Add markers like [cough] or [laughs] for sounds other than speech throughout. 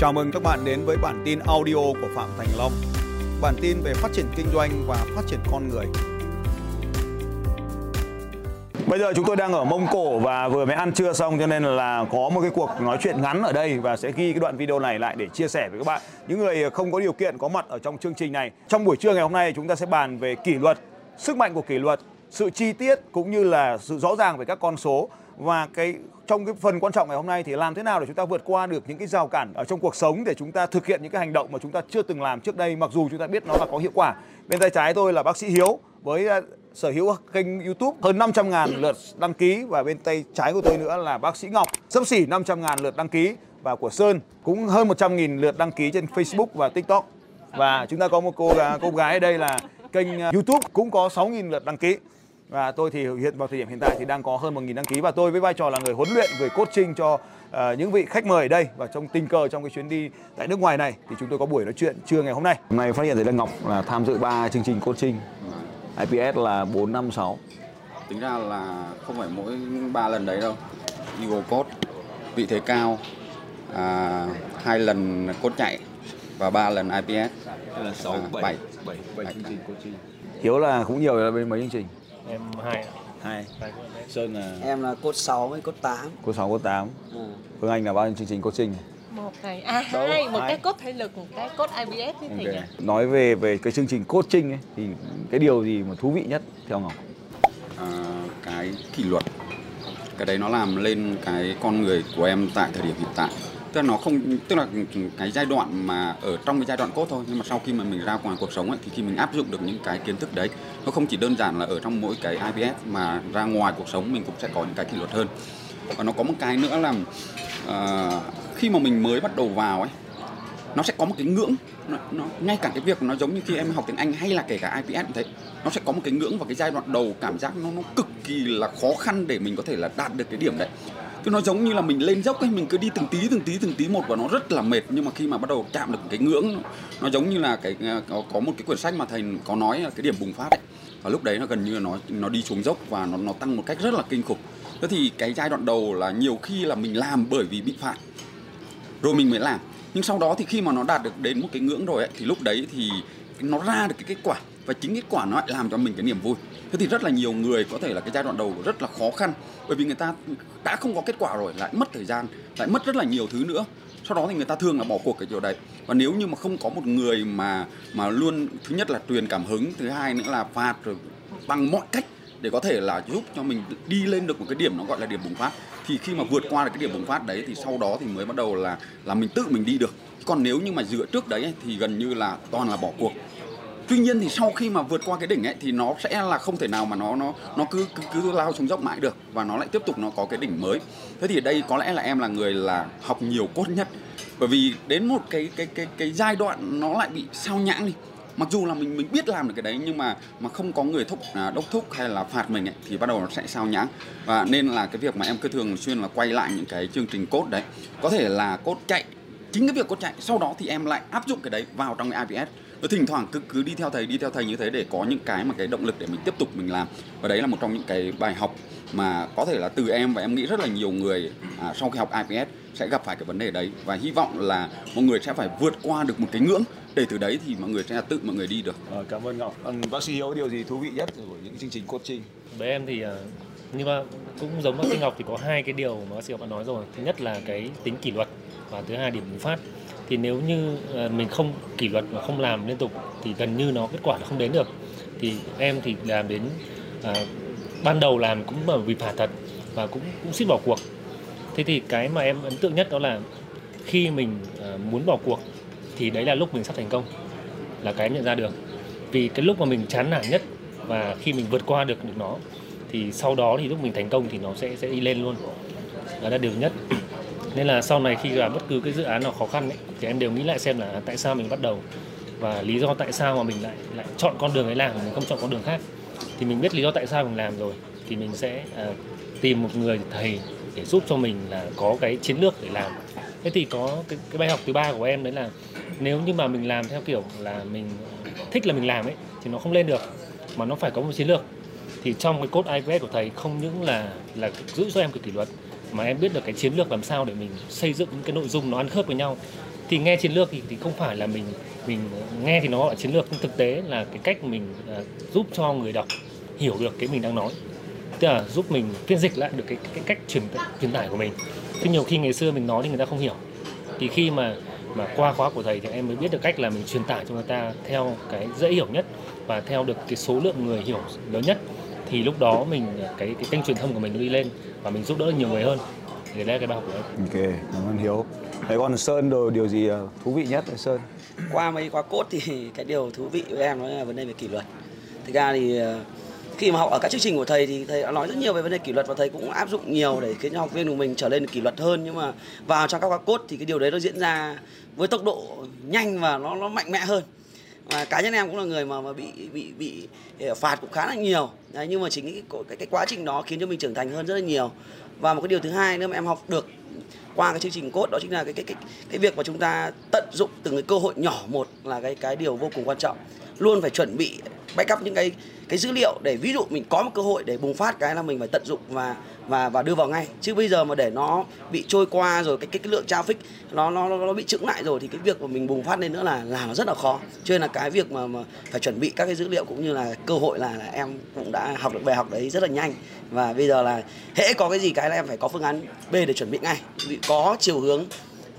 Chào mừng các bạn đến với bản tin audio của Phạm Thành Long. Bản tin về phát triển kinh doanh và phát triển con người. Bây giờ chúng tôi đang ở Mông Cổ và vừa mới ăn trưa xong cho nên là có một cái cuộc nói chuyện ngắn ở đây và sẽ ghi cái đoạn video này lại để chia sẻ với các bạn. Những người không có điều kiện có mặt ở trong chương trình này. Trong buổi trưa ngày hôm nay chúng ta sẽ bàn về kỷ luật, sức mạnh của kỷ luật, sự chi tiết cũng như là sự rõ ràng về các con số và cái, trong cái phần quan trọng ngày hôm nay thì làm thế nào để chúng ta vượt qua được những cái rào cản ở trong cuộc sống để chúng ta thực hiện những cái hành động mà chúng ta chưa từng làm trước đây, mặc dù chúng ta biết nó là có hiệu quả. Bên tay trái tôi là bác sĩ Hiếu với à, sở hữu kênh YouTube hơn 500 ngàn lượt đăng ký và bên tay trái của tôi nữa là bác sĩ Ngọc, sấp xỉ 500 ngàn lượt đăng ký. Và của Sơn cũng hơn 100 nghìn lượt đăng ký trên Facebook và TikTok. Và chúng ta có một cô cô gái ở đây là kênh à, YouTube cũng có 6 nghìn lượt đăng ký và tôi thì hiện vào thời điểm hiện tại thì đang có hơn 1.000 đăng ký và tôi với vai trò là người huấn luyện, người coaching cho uh, những vị khách mời ở đây và trong tình cờ trong cái chuyến đi tại nước ngoài này thì chúng tôi có buổi nói chuyện trưa ngày hôm nay. Hôm nay phát hiện thấy là Ngọc là tham dự ba chương trình coaching. IPS là 4 5 6. Tính ra là không phải mỗi ba lần đấy đâu. Eagle Code, vị thế cao, à, hai lần cốt chạy và ba lần IPS. Đây là 6, À, 7, bảy. 7, 7, chương trình coaching. Hiếu là cũng nhiều là bên mấy chương trình? Em hai ạ. Hai. Sơn là Em là cốt 6 với cốt 8 cô 6 cô 8. ừ. Phương Anh là bao nhiêu chương trình coaching? một này à Đâu? hai một Hai. cái cốt thể lực một cái cốt IBS với thầy nhỉ Nói về về cái chương trình coaching ấy thì cái điều gì mà thú vị nhất theo Ngọc? À, cái kỷ luật cái đấy nó làm lên cái con người của em tại thời điểm hiện tại tức là nó không tức là cái giai đoạn mà ở trong cái giai đoạn cốt thôi. Nhưng mà sau khi mà mình ra ngoài cuộc sống ấy thì khi mình áp dụng được những cái kiến thức đấy nó không chỉ đơn giản là ở trong mỗi cái IBS mà ra ngoài cuộc sống mình cũng sẽ có những cái kỷ luật hơn. Và nó có một cái nữa là uh, khi mà mình mới bắt đầu vào ấy nó sẽ có một cái ngưỡng. Nó, nó ngay cả cái việc nó giống như khi em học tiếng Anh hay là kể cả IPS cũng thế nó sẽ có một cái ngưỡng và cái giai đoạn đầu cảm giác nó nó cực kỳ là khó khăn để mình có thể là đạt được cái điểm đấy cứ nó giống như là mình lên dốc ấy mình cứ đi từng tí từng tí từng tí một và nó rất là mệt. Nhưng mà khi mà bắt đầu chạm được cái ngưỡng nó, giống như là cái à, có, có một cái quyển sách mà thầy có nói là cái điểm bùng phát ấy. Và lúc đấy nó gần như là nó nó đi xuống dốc và nó nó tăng một cách rất là kinh khủng. Thế thì cái giai đoạn đầu là nhiều khi là mình làm bởi vì bị phạt. Rồi mình mới làm. Nhưng sau đó thì khi mà nó đạt được đến một cái ngưỡng rồi ấy, thì lúc đấy thì nó ra được cái kết quả và chính kết quả nó lại làm cho mình cái niềm vui. Thế thì rất là nhiều người có thể là cái giai đoạn đầu rất là khó khăn, bởi vì người ta đã không có kết quả rồi, lại mất thời gian, lại mất rất là nhiều thứ nữa. Sau đó thì người ta thường là bỏ cuộc cái chỗ đấy. Và nếu như mà không có một người mà mà luôn, thứ nhất là truyền cảm hứng, thứ hai nữa là phạt rồi bằng mọi cách để có thể là giúp cho mình đi lên được một cái điểm nó gọi là điểm bùng phát. Thì khi mà vượt qua được cái điểm bùng phát đấy thì sau đó thì mới bắt đầu là là mình tự mình đi được. Còn nếu như mà dựa trước đấy thì gần như là toàn là bỏ cuộc tuy nhiên thì sau khi mà vượt qua cái đỉnh ấy thì nó sẽ là không thể nào mà nó nó nó cứ cứ, cứ lao xuống dốc mãi được và nó lại tiếp tục nó có cái đỉnh mới. Thế thì ở đây có lẽ là em là người là học nhiều cốt nhất. Bởi vì đến một cái cái cái cái giai đoạn nó lại bị sao nhãng đi. Mặc dù là mình mình biết làm được cái đấy nhưng mà mà không có người thúc à, đốc thúc hay là phạt mình ấy, thì bắt đầu nó sẽ sao nhãng. Và nên là cái việc mà em cứ thường xuyên là quay lại những cái chương trình cốt đấy. Có thể là cốt chạy chính cái việc cốt chạy sau đó thì em lại áp dụng cái đấy vào trong cái IPS rồi thỉnh thoảng cứ cứ đi theo thầy đi theo thầy như thế để có những cái mà cái động lực để mình tiếp tục mình làm. Và đấy là một trong những cái bài học mà có thể là từ em và em nghĩ rất là nhiều người à, sau khi học IPS sẽ gặp phải cái vấn đề đấy. Và hy vọng là mọi người sẽ phải vượt qua được một cái ngưỡng để từ đấy thì mọi người sẽ tự mọi người đi được. Ờ, cảm ơn Ngọc. Ừ, bác sĩ Hiếu điều gì thú vị nhất của những chương trình coaching? với em thì à, nhưng mà cũng giống bác sĩ Ngọc thì có hai cái điều mà bác sĩ Ngọc đã nói rồi. Thứ nhất là cái tính kỷ luật và thứ hai điểm bùng phát thì nếu như ờ, mình không kỷ luật và không làm liên tục thì gần như nó kết quả là không đến được. Thì em thì làm đến à, ban đầu làm cũng bởi vì phạt thật và cũng cũng xin bỏ cuộc. Thế thì cái mà em ấn tượng nhất đó là khi mình à, muốn bỏ cuộc thì đấy là lúc mình sắp thành công là cái em nhận ra được. Vì cái lúc mà mình chán nản nhất và khi mình vượt qua được được nó thì sau đó thì lúc mình thành công thì nó sẽ sẽ đi lên luôn. Đó là điều nhất nên là sau này khi gặp bất cứ cái dự án nào khó khăn ấy, thì em đều nghĩ lại xem là tại sao mình bắt đầu và lý do tại sao mà mình lại lại chọn con đường ấy làm mình không chọn con đường khác. Thì mình biết lý do tại sao mình làm rồi thì mình sẽ à, tìm một người thầy để giúp cho mình là có cái chiến lược để làm. Thế thì có cái, cái bài học thứ ba của em đấy là nếu như mà mình làm theo kiểu là mình thích là mình làm ấy thì nó không lên được mà nó phải có một chiến lược. Thì trong cái cốt IPS của thầy không những là là giữ cho em cái kỷ luật mà em biết được cái chiến lược làm sao để mình xây dựng những cái nội dung nó ăn khớp với nhau. Thì nghe chiến lược thì, thì không phải là mình mình nghe thì nó gọi là chiến lược nhưng thực tế là cái cách mình uh, giúp cho người đọc hiểu được cái mình đang nói. Tức là giúp mình phiên dịch lại được cái cái cách truyền truyền tải của mình. Chứ nhiều khi ngày xưa mình nói thì người ta không hiểu. Thì khi mà mà qua khóa của thầy thì em mới biết được cách là mình truyền tải cho người ta theo cái dễ hiểu nhất và theo được cái số lượng người hiểu lớn nhất thì lúc đó mình cái cái kênh truyền thông của mình đi lên và mình giúp đỡ nhiều người hơn. Thì đấy là cái bài học của em. Ok cảm ơn hiếu. Thế còn sơn đồ điều gì ờ, thú vị nhất sơn? Qua mấy khóa cốt thì [laughs] cái điều thú vị với em đó là vấn đề về kỷ luật. Thực ra thì ờ, khi mà học ở các chương trình của thầy thì thầy đã nói rất nhiều về vấn đề kỷ luật và thầy cũng áp dụng nhiều để khiến cho học viên của mình trở nên kỷ luật hơn. Nhưng mà vào trong các khóa cốt thì cái điều đấy nó diễn ra với tốc độ nhanh và nó nó mạnh mẽ hơn và cá nhân em cũng là người mà mà bị bị bị ờ, phạt cũng khá là nhiều. Đấy, nhưng mà chính cái, cái cái quá trình đó khiến cho mình trưởng thành hơn rất là nhiều. Và một cái điều thứ hai nữa mà em học được qua cái chương trình cốt đó chính là cái cái cái cái việc mà chúng ta tận dụng từng cái cơ hội nhỏ một là cái cái điều vô cùng quan trọng. Luôn phải chuẩn bị backup những cái cái dữ liệu để ví dụ mình có một cơ hội để bùng phát cái là mình phải tận dụng và và và đưa vào ngay. Chứ bây giờ mà để nó bị trôi qua rồi cái cái, cái lượng traffic nó nó nó bị chững lại rồi thì cái việc mà mình bùng phát lên nữa là là nó rất là khó. Cho nên là cái việc mà, mà phải chuẩn bị các cái dữ liệu cũng như là cơ hội là, là em cũng đã học được bài học đấy rất là nhanh. Và bây giờ là hễ có cái gì cái là em phải có phương án B để chuẩn bị ngay. Vì có chiều hướng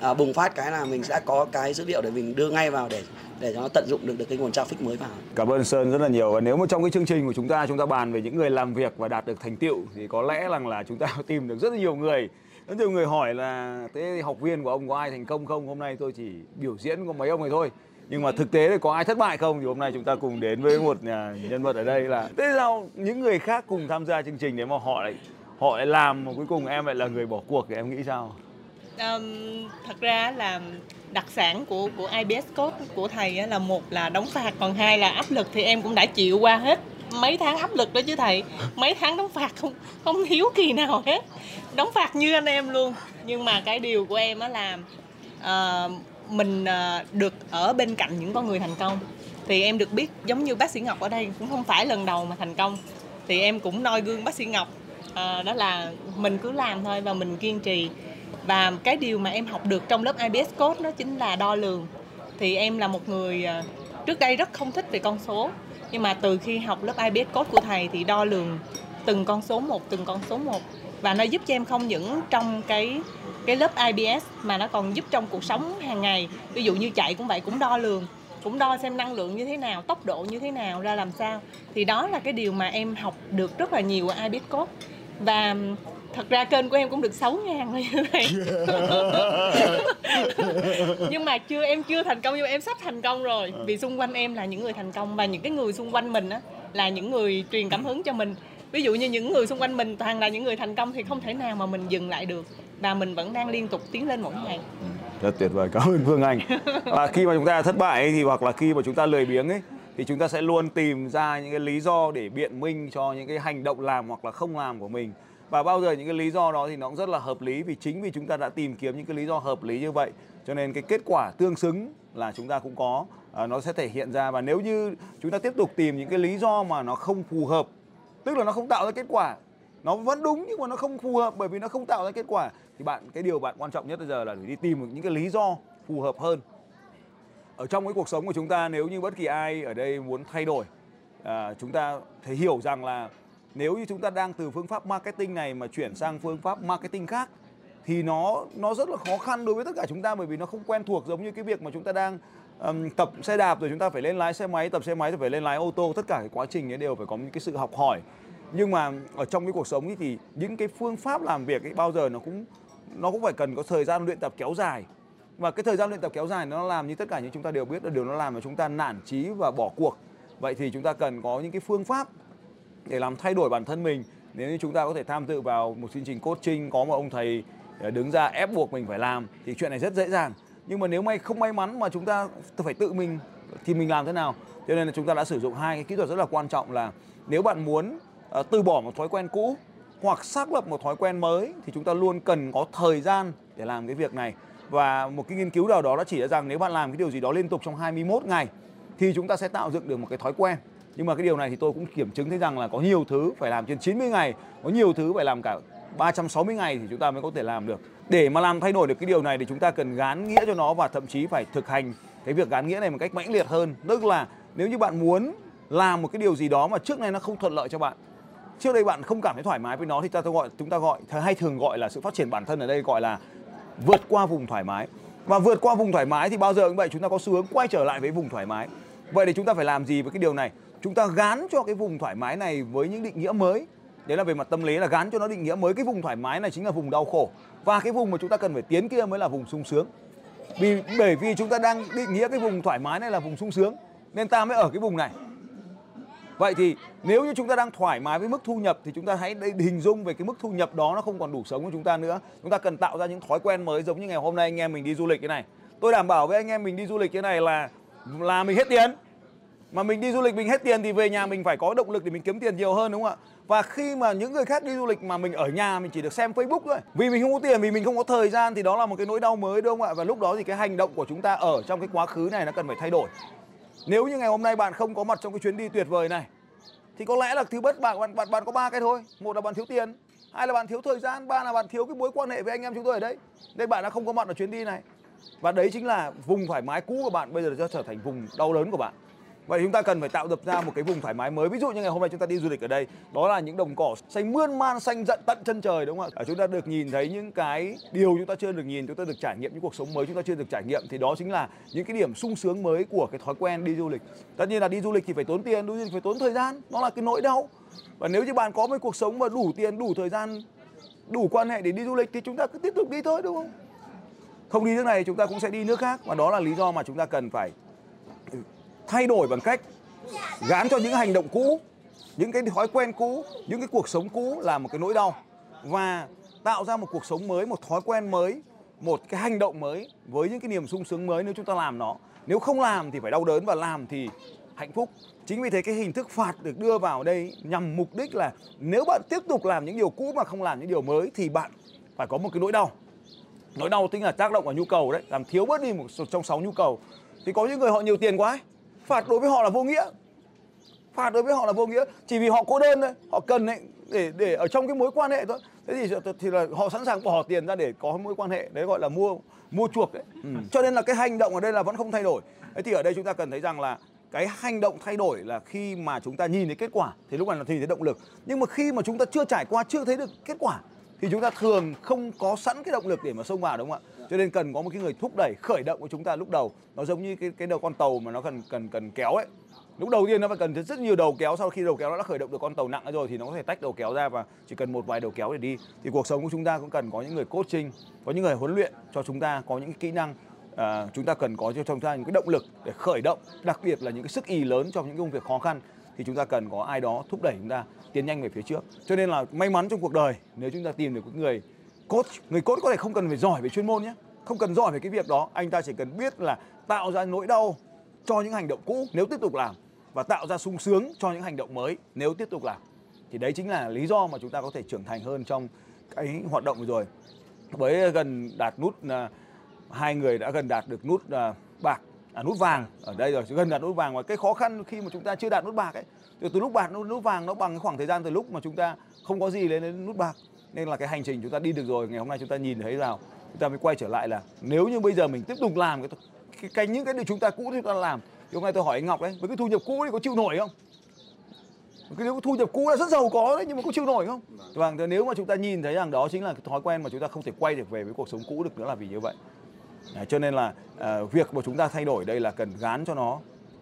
à, bùng phát cái là mình sẽ có cái dữ liệu để mình đưa ngay vào để để cho nó tận dụng được được cái nguồn traffic mới vào. Cảm ơn Sơn rất là nhiều. Và nếu mà trong cái chương trình của chúng ta chúng ta bàn về những người làm việc và đạt được thành tựu thì có lẽ rằng là chúng ta [laughs] tìm được rất là nhiều người. Rất nhiều người hỏi là thế học viên của ông có ai thành công không? Hôm nay tôi chỉ biểu diễn có mấy ông này thôi. Nhưng mà thực tế thì có ai thất bại không? Thì hôm nay chúng ta cùng đến với một nhà nhân vật ở đây là thế sao những người khác cùng tham gia chương trình đấy mà họ lại họ lại làm mà cuối cùng em lại là người bỏ cuộc thì em nghĩ sao? Um, thật ra là đặc sản của của IBS Code của thầy là một là đóng phạt còn hai là áp lực thì em cũng đã chịu qua hết mấy tháng áp lực đó chứ thầy. Mấy tháng đóng phạt không không thiếu kỳ nào hết. Đóng phạt như anh em luôn. Nhưng mà cái điều của em á là uh, mình uh, được ở bên cạnh những con người thành công. Thì em được biết giống như bác sĩ Ngọc ở đây cũng không phải lần đầu mà thành công. Thì em cũng noi gương bác sĩ Ngọc. Uh, đó là mình cứ làm thôi và mình kiên trì và cái điều mà em học được trong lớp IBS Code đó chính là đo lường. Thì em là một người à, trước đây rất không thích về con số. Nhưng mà từ khi học lớp IBS Code của thầy thì đo lường từng con số một, từng con số một. Và nó giúp cho em không những trong cái cái lớp IBS mà nó còn giúp trong cuộc sống hàng ngày. Ví dụ như chạy cũng vậy, cũng đo lường, cũng đo xem năng lượng như thế nào, tốc độ như thế nào, ra làm sao. Thì đó là cái điều mà em học được rất là nhiều ở IBS Code. Và thật ra kênh của em cũng được 6 ngàn rồi như này nhưng mà chưa em chưa thành công nhưng mà em sắp thành công rồi. Vì xung quanh em là những người thành công và những cái người xung quanh mình á là những người truyền cảm hứng cho mình. Ví dụ như những người xung quanh mình toàn là những người thành công thì không thể nào mà mình dừng lại được. Và mình vẫn đang liên tục tiến lên mỗi ngày. Rất tuyệt vời. Cảm ơn phương anh. [laughs] Và khi mà chúng ta thất bại ấy, thì hoặc là khi mà chúng ta lười biếng ấy thì chúng ta sẽ luôn tìm ra những cái lý do để biện minh cho những cái hành động làm hoặc là không làm của mình và bao giờ những cái lý do đó thì nó cũng rất là hợp lý vì chính vì chúng ta đã tìm kiếm những cái lý do hợp lý như vậy. Cho nên cái kết quả tương xứng là chúng ta cũng có à, nó sẽ thể hiện ra. Và nếu như chúng ta tiếp tục tìm những cái lý do mà nó không phù hợp tức là nó không tạo ra kết quả nó vẫn đúng nhưng mà nó không phù hợp bởi vì nó không tạo ra kết quả thì bạn cái điều bạn quan trọng nhất bây giờ là phải đi tìm những cái lý do phù hợp hơn. Ở trong cái cuộc sống của chúng ta nếu như bất kỳ ai ở đây muốn thay đổi à, chúng ta phải hiểu rằng là nếu như chúng ta đang từ phương pháp marketing này mà chuyển sang phương pháp marketing khác thì nó nó rất là khó khăn đối với tất cả chúng ta bởi vì nó không quen thuộc giống như cái việc mà chúng ta đang um, tập xe đạp rồi chúng ta phải lên lái xe máy tập xe máy rồi phải lên lái ô tô. Tất cả cái quá trình ấy đều phải có những cái sự học hỏi. Nhưng mà ở trong cái cuộc sống ấy thì những cái phương pháp làm việc ấy bao giờ nó cũng nó cũng phải cần có thời gian luyện tập kéo dài. Và cái thời gian luyện tập kéo dài nó làm như tất cả những chúng ta đều biết là điều nó làm mà chúng ta nản chí và bỏ cuộc. Vậy thì chúng ta cần có những cái phương pháp để làm thay đổi bản thân mình. Nếu như chúng ta có thể tham dự vào một chương trình coaching có một ông thầy ờ, đứng ra ép buộc mình phải làm thì chuyện này rất dễ dàng. Nhưng mà nếu may không may mắn mà chúng ta phải tự mình thì mình làm thế nào? Cho nên là chúng ta đã sử dụng hai cái kỹ thuật rất là quan trọng là nếu bạn muốn uh, từ bỏ một thói quen cũ hoặc xác lập một thói quen mới thì chúng ta luôn cần có thời gian để làm cái việc này. Và một cái nghiên cứu nào đó đã chỉ ra rằng nếu bạn làm cái điều gì đó liên tục trong 21 ngày thì chúng ta sẽ tạo dựng được một cái thói quen nhưng mà cái điều này thì tôi cũng kiểm chứng thấy rằng là có nhiều thứ phải làm trên 90 ngày, có nhiều thứ phải làm cả 360 ngày thì chúng ta mới có thể làm được. Để mà làm thay đổi được cái điều này thì chúng ta cần gán nghĩa cho nó và thậm chí phải thực hành cái việc gán nghĩa này một cách mãnh liệt hơn. Tức là nếu như bạn muốn làm một cái điều gì đó mà trước nay nó không thuận lợi cho bạn, trước đây bạn không cảm thấy thoải mái với nó thì ta gọi, chúng ta gọi hay thường gọi là sự phát triển bản thân ở đây gọi là vượt qua vùng thoải mái. Và vượt qua vùng thoải mái thì bao giờ cũng vậy, chúng ta có xu hướng quay trở lại với vùng thoải mái. Vậy thì chúng ta phải làm gì với cái điều này? Chúng ta gán cho cái vùng thoải mái này với những định nghĩa mới. Đấy là về mặt tâm lý là gán cho nó định nghĩa mới. Cái vùng thoải mái này chính là vùng đau khổ. Và cái vùng mà chúng ta cần phải tiến kia mới là vùng sung sướng. Vì, bởi vì chúng ta đang định nghĩa cái vùng thoải mái này là vùng sung sướng, nên ta mới ở cái vùng này. Vậy thì nếu như chúng ta đang thoải mái với mức thu nhập thì chúng ta hãy hình dung về cái mức thu nhập đó nó không còn đủ sống của chúng ta nữa. Chúng ta cần tạo ra những thói quen mới giống như ngày hôm nay anh em mình đi du lịch cái này. Tôi đảm bảo với anh em mình đi du lịch cái này là là mình hết tiền mà mình đi du lịch mình hết tiền thì về nhà mình phải có động lực để mình kiếm tiền nhiều hơn, đúng không ạ? Và khi mà những người khác đi du lịch mà mình ở nhà, mình chỉ được xem Facebook thôi. Vì mình không có tiền, vì mình không có thời gian thì đó là một cái nỗi đau mới, đúng không ạ? Và lúc đó thì cái hành động của chúng ta ở trong cái quá khứ này nó cần phải thay đổi. Nếu như ngày hôm nay bạn không có mặt trong cái chuyến đi tuyệt vời này, thì có lẽ là thứ bất bạn bạn bạn bạn có ba cái thôi. Một là bạn thiếu tiền, hai là bạn thiếu thời gian, ba là bạn thiếu cái mối quan hệ với anh em chúng tôi ở đấy nên bạn đã không có mặt ở chuyến đi này. Và đấy chính là vùng thoải mái cũ của bạn, bây giờ sẽ trở thành vùng đau lớn của bạn. Vậy chúng ta cần phải tạo lập ra một cái vùng thoải mái mới. Ví dụ như ngày hôm nay chúng ta đi du lịch ở đây, đó là những đồng cỏ xanh mươn man, xanh giận tận chân trời đúng không ạ? Chúng ta được nhìn thấy những cái điều chúng ta chưa được nhìn, chúng ta được trải nghiệm những cuộc sống mới chúng ta chưa được trải nghiệm thì đó chính là những cái điểm sung sướng mới của cái thói quen đi du lịch. Tất nhiên là đi du lịch thì phải tốn tiền, đi du lịch phải tốn thời gian, nó là cái nỗi đau. Và nếu như bạn có một cuộc sống mà đủ tiền, đủ thời gian, đủ quan hệ để đi du lịch thì chúng ta cứ tiếp tục đi thôi đúng không? Không đi nước này chúng ta cũng sẽ đi nước khác và đó là lý do mà chúng ta cần phải thay đổi bằng cách gán cho những hành động cũ những cái thói quen cũ những cái cuộc sống cũ là một cái nỗi đau. Và tạo ra một cuộc sống mới một thói quen mới một cái hành động mới với những cái niềm sung sướng mới nếu chúng ta làm nó. Nếu không làm thì phải đau đớn và làm thì hạnh phúc. Chính vì thế cái hình thức phạt được đưa vào đây nhằm mục đích là nếu bạn tiếp tục làm những điều cũ mà không làm những điều mới thì bạn phải có một cái nỗi đau. Nỗi đau tính là tác động vào nhu cầu đấy làm thiếu bớt đi một trong sáu nhu cầu. Thì có những người họ nhiều tiền quá ấy, phạt đối với họ là vô nghĩa. Phạt đối với họ là vô nghĩa. Chỉ vì họ cô đơn thôi họ cần ấy, để để ở trong cái mối quan hệ thôi. Thế thì thì là họ sẵn sàng bỏ tiền ra để có mối quan hệ đấy gọi là mua mua chuộc đấy ừ. cho nên là cái hành động ở đây là vẫn không thay đổi. Thế thì ở đây chúng ta cần thấy rằng là cái hành động thay đổi là khi mà chúng ta nhìn thấy kết quả thì lúc này là thì thấy động lực. Nhưng mà khi mà chúng ta chưa trải qua chưa thấy được kết quả thì chúng ta thường không có sẵn cái động lực để mà xông vào đúng không ạ cho nên cần có một cái người thúc đẩy khởi động của chúng ta lúc đầu. Nó giống như cái cái đầu con tàu mà nó cần cần cần kéo ấy. Lúc đầu tiên nó phải cần rất nhiều đầu kéo sau khi đầu kéo nó đã khởi động được con tàu nặng rồi thì nó có thể tách đầu kéo ra và chỉ cần một vài đầu kéo để đi. Thì cuộc sống của chúng ta cũng cần có những người coaching có những người huấn luyện cho chúng ta có những kỹ năng à, chúng ta cần có cho chúng ta những cái động lực để khởi động đặc biệt là những cái sức ý lớn trong những công việc khó khăn. Thì chúng ta cần có ai đó thúc đẩy chúng ta tiến nhanh về phía trước. Cho nên là may mắn trong cuộc đời nếu chúng ta tìm được một người coach người coach có thể không cần phải giỏi về chuyên môn nhé. Không cần giỏi về cái việc đó anh ta chỉ cần biết là tạo ra nỗi đau cho những hành động cũ nếu tiếp tục làm và tạo ra sung sướng cho những hành động mới nếu tiếp tục làm. Thì đấy chính là lý do mà chúng ta có thể trưởng thành hơn trong cái hoạt động rồi. Với gần đạt nút à, hai người đã gần đạt được nút à, bạc à, nút vàng ở đây rồi gần đạt nút vàng. Và cái khó khăn khi mà chúng ta chưa đạt nút bạc ấy từ, từ lúc bạc nút, nút vàng nó bằng cái khoảng thời gian từ lúc mà chúng ta không có gì lên đến nút bạc nên là cái hành trình chúng ta đi được rồi ngày hôm nay chúng ta nhìn thấy nào chúng ta mới quay trở lại là nếu như bây giờ mình tiếp tục làm cái, cái, cái những cái điều chúng ta cũ chúng ta làm. Thì hôm nay tôi hỏi anh Ngọc đấy với cái thu nhập cũ thì có chịu nổi không? Cái nếu thu nhập cũ là rất giàu có đấy nhưng mà có chịu nổi không? Vâng. Thì nếu mà chúng ta nhìn thấy rằng đó chính là cái thói quen mà chúng ta không thể quay được về với cuộc sống cũ được nữa là vì như vậy. À, cho nên là à, việc mà chúng ta thay đổi đây là cần gán cho nó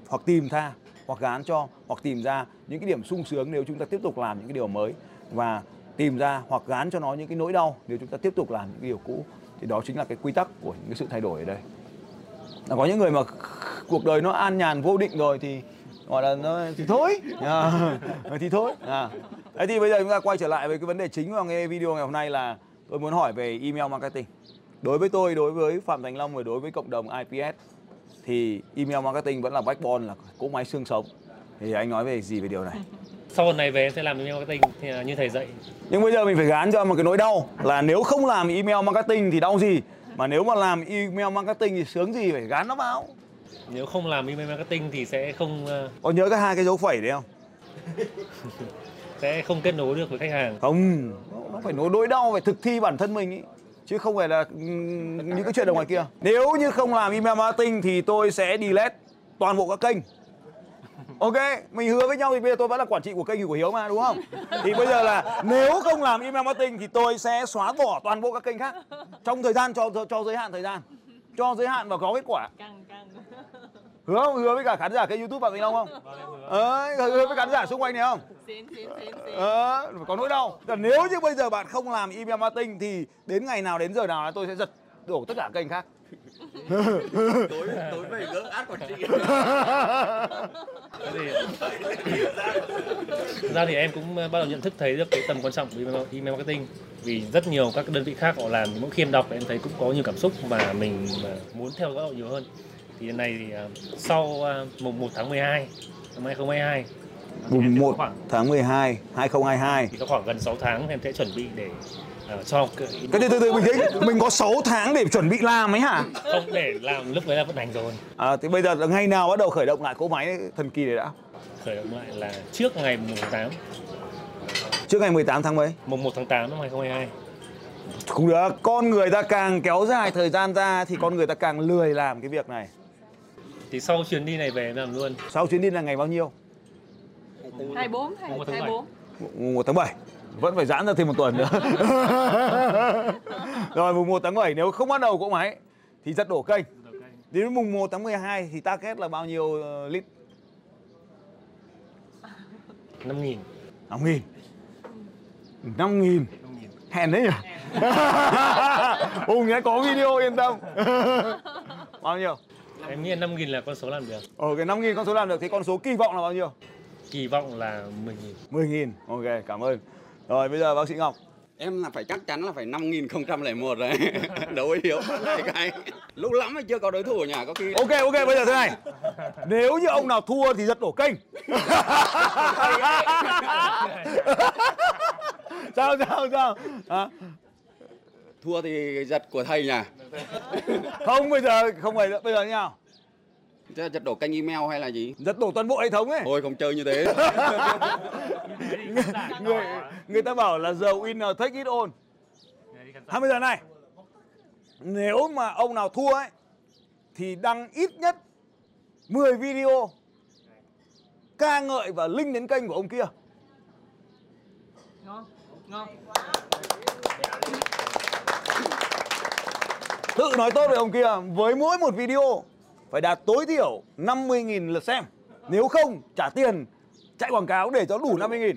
hoặc tìm ra hoặc gán cho hoặc tìm ra những cái điểm sung sướng nếu chúng ta tiếp tục làm những cái điều mới. Và tìm ra hoặc gán cho nó những cái nỗi đau nếu chúng ta tiếp tục làm những cái điều cũ thì đó chính là cái quy tắc của những cái sự thay đổi ở đây. Là có những người mà cuộc đời nó an nhàn vô định rồi thì gọi là nó thì thôi. À, [laughs] thì thôi. À. Đấy thì bây giờ chúng ta quay trở lại với cái vấn đề chính vào nghe video ngày hôm nay là tôi muốn hỏi về email marketing. Đối với tôi đối với phạm thành long và đối với cộng đồng ips thì email marketing vẫn là backbone là cỗ máy xương sống. Thì anh nói về gì về điều này? Sau này về em sẽ làm email marketing thì như thầy dạy. Nhưng bây giờ mình phải gán cho một cái nỗi đau là nếu không làm email marketing thì đau gì? Mà nếu mà làm email marketing thì sướng gì phải gán nó vào. Nếu không làm email marketing thì sẽ không ờ, có nhớ cái hai cái dấu phẩy đấy không? [laughs] Sẽ không kết nối được với khách hàng. Không nó phải nỗi nỗi đau phải thực thi bản thân mình ý. Chứ không phải là ừm, những cái chuyện ở ngoài kia. Nếu như không làm email marketing thì tôi sẽ delete toàn bộ các kênh Ok, mình hứa với nhau thì bây giờ tôi vẫn là quản trị của kênh của Hiếu mà đúng không? Thì bây giờ là nếu không làm email marketing thì tôi sẽ xóa bỏ toàn bộ các kênh khác trong thời gian cho cho, cho giới hạn thời gian, cho giới hạn và có kết quả. căng căng Hứa không? Hứa với cả khán giả kênh YouTube Phạm Thành Long không? Ờ, hứa với khán giả xung quanh này không? xin xin xin xin Ờ, có nỗi đau. Nếu như bây giờ bạn không làm email marketing thì đến ngày nào đến giờ nào là tôi sẽ giật đổ tất cả kênh khác. Tối [laughs] tối về gỡ át quản trị ra thì em cũng bắt đầu nhận thức thấy được cái tầm quan trọng của email, marketing. Vì rất nhiều các đơn vị khác họ làm mỗi khi em đọc em thấy cũng có nhiều cảm xúc mà mình mà muốn theo dõi họ nhiều hơn. Thì hiện nay thì à, sau mùng 1 tháng 12 năm 2022 Mùng em sẽ 1 khoảng tháng 12 2022. thì có khoảng gần 6 tháng em sẽ chuẩn bị để à, cho cái, từ từ từ bình tĩnh, mình có 6 tháng để chuẩn bị làm ấy hả? không để làm lúc đấy là vận hành rồi À, thì bây giờ là ngày nào bắt đầu khởi động lại cỗ máy thần kỳ này đã? khởi động lại là trước ngày mùng 1 tháng 8 Trước ngày 18 tháng mấy? mùng 1 tháng 8 năm 2022 Không được, con người ta càng kéo dài thời gian ra thì con người ta càng lười làm cái việc này. thì sau chuyến đi này về làm luôn Sau chuyến đi là ngày bao nhiêu? hai bốn hai Một tháng hai bảy. bốn Mùng 1 tháng 7 Vẫn phải giãn ra thêm một tuần nữa. [laughs] Rồi mùng 1 tháng 7 nếu không bắt đầu cỗ máy Thì giật đổ kênh. Đến mùng 1 tháng 12 thì target là bao nhiêu ờ, lít? 5 nghìn. 5 nghìn. 5 nghìn. Hèn đấy nhỉ? [laughs] Hùng nhé có video yên tâm. [laughs] Bao nhiêu? em nghĩ là 5 nghìn là con số làm được. Ờ cái 5 nghìn con số làm được thì con số kỳ vọng là bao nhiêu? kỳ vọng là 10 nghìn. 10 nghìn. Ok cảm ơn Rồi bây giờ bác sĩ Ngọc. Em là phải chắc chắn là phải 5001 rồi. [laughs] Đấu hiếu này cái lâu lắm mà chưa có đối thủ nhỉ có khi Ok ok bây giờ thế này. Nếu như ông nào thua thì giật đổ kênh. [laughs] Sao sao sao? À, thua thì giật của thầy nhỉ? Không bây giờ không phải bây giờ như nào Chứ giật đổ kênh email hay là gì? Giật đổ toàn bộ hệ thống ấy. Thôi không chơi như thế. [laughs] Người, người ta bảo là the winner take it all. Hay bây giờ này Nếu mà ông nào thua ấy Thì đăng ít nhất 10 video ca ngợi và link đến kênh của ông kia. Ngon ngon. Tự nói tốt về ông kia Với mỗi một video Phải đạt tối thiểu 50.000 lượt xem. Nếu không trả tiền Chạy quảng cáo để cho đủ 50.000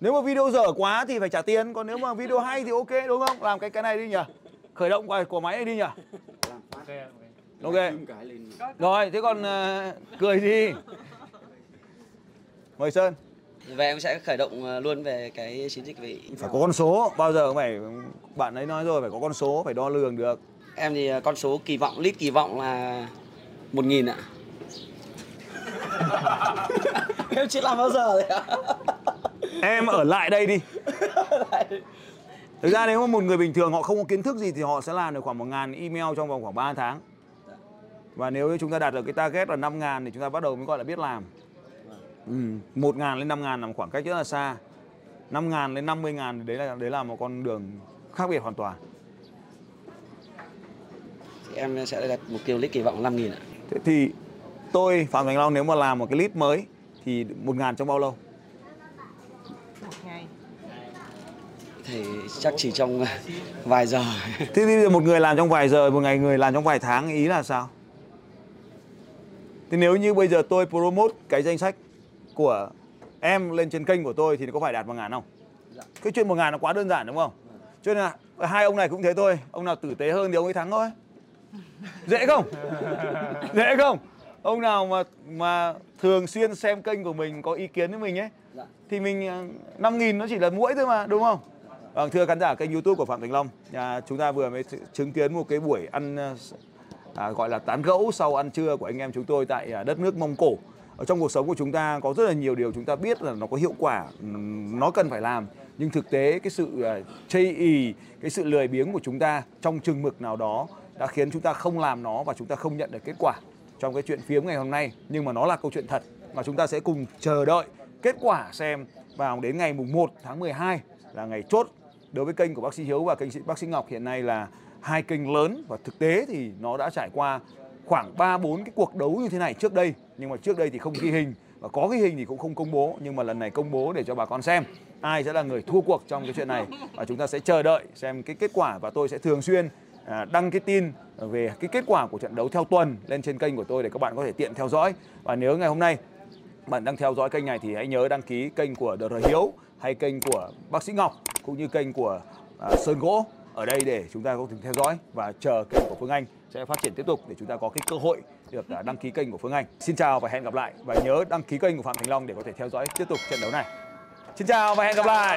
Nếu mà video dở quá thì phải trả tiền Còn nếu mà video hay thì ok đúng không? Làm cái cái này đi nhỉ? Khởi động của, của máy này đi nhỉ? Ok cái lên. Rồi thế còn ờ, cười gì? Mời Sơn. Và em sẽ khởi động ờ, luôn về cái chiến dịch vị. Phải có con số. Bao giờ cũng phải Bạn ấy nói rồi phải có con số Phải đo lường được Em thì ờ, con số kỳ vọng, lít kỳ vọng là 1.000 ạ. [laughs] em chưa làm bao giờ rồi ạ. Em ở lại đây đi. [laughs] Thực ra nếu mà một người bình thường họ không có kiến thức gì thì họ sẽ làm được khoảng 1 ngàn email trong vòng khoảng 3 tháng. Và nếu như chúng ta đạt được cái target là 5 ngàn thì chúng ta bắt đầu mới gọi là biết làm. Ừ, 1 ngàn lên 5 ngàn là một khoảng cách rất là xa. 5 ngàn lên 50 ngàn thì đấy là đấy là một con đường khác biệt hoàn toàn em sẽ đặt mục tiêu lít kỳ vọng 5.000 ạ. Thế thì tôi Phạm Thành Long nếu mà làm một cái lead mới thì 1 ngàn trong bao lâu? một ngày Thì chắc chỉ trong vài giờ. Thế thì bây giờ một người làm trong vài giờ, một ngày người làm trong vài tháng ý là sao? Thì nếu như bây giờ tôi promote cái danh sách của em lên trên kênh của tôi thì có phải đạt một ngàn không? Cái chuyện một ngàn nó quá đơn giản đúng không? Cho nên là hai ông này cũng thế thôi, ông nào tử tế hơn thì ông ấy thắng thôi. Dễ không? Dễ không? Ông nào mà mà thường xuyên xem kênh của mình có ý kiến với mình ấy Dạ. thì mình ờ, 5 nghìn nó chỉ là mũi thôi mà đúng không? Vâng, thưa khán giả kênh YouTube của Phạm Thành Long, à, chúng ta vừa mới chứng kiến một cái buổi ăn ờ, à, gọi là tán gẫu sau ăn trưa của anh em chúng tôi tại à, đất nước Mông Cổ. Ở trong cuộc sống của chúng ta có rất là nhiều điều chúng ta biết là nó có hiệu quả, nó cần phải làm. Nhưng thực tế cái sự chây ì, cái sự lười biếng của chúng ta trong chừng mực nào đó đã khiến chúng ta không làm nó và chúng ta không nhận được kết quả trong cái chuyện phiếm ngày hôm nay. Nhưng mà nó là câu chuyện thật và chúng ta sẽ cùng chờ đợi kết quả xem vào đến ngày mùng 1 tháng 12 là ngày chốt đối với kênh của bác sĩ Hiếu và kênh bác sĩ Ngọc. Hiện nay là hai kênh lớn và thực tế thì nó đã trải qua khoảng 3 4 cái cuộc đấu như thế này trước đây. Nhưng mà trước đây thì không ghi hình và có ghi hình thì cũng không công bố. Nhưng mà lần này công bố để cho bà con xem ai sẽ là người thua cuộc trong cái chuyện này. Và chúng ta sẽ chờ đợi xem cái kết quả và tôi sẽ thường xuyên À, đăng cái tin về cái kết quả của trận đấu theo tuần lên trên kênh của tôi để các bạn có thể tiện theo dõi và nếu ngày hôm nay bạn đang theo dõi kênh này thì hãy nhớ đăng ký kênh của DR Hiếu hay kênh của bác sĩ Ngọc cũng như kênh của à, Sơn Gỗ ở đây để chúng ta có thể theo dõi và chờ kênh của Phương Anh sẽ phát triển tiếp tục để chúng ta có cái cơ hội được à, đăng ký kênh của Phương Anh. Xin chào và hẹn gặp lại và nhớ đăng ký kênh của Phạm Thành Long để có thể theo dõi tiếp tục trận đấu này. Xin chào và hẹn gặp lại.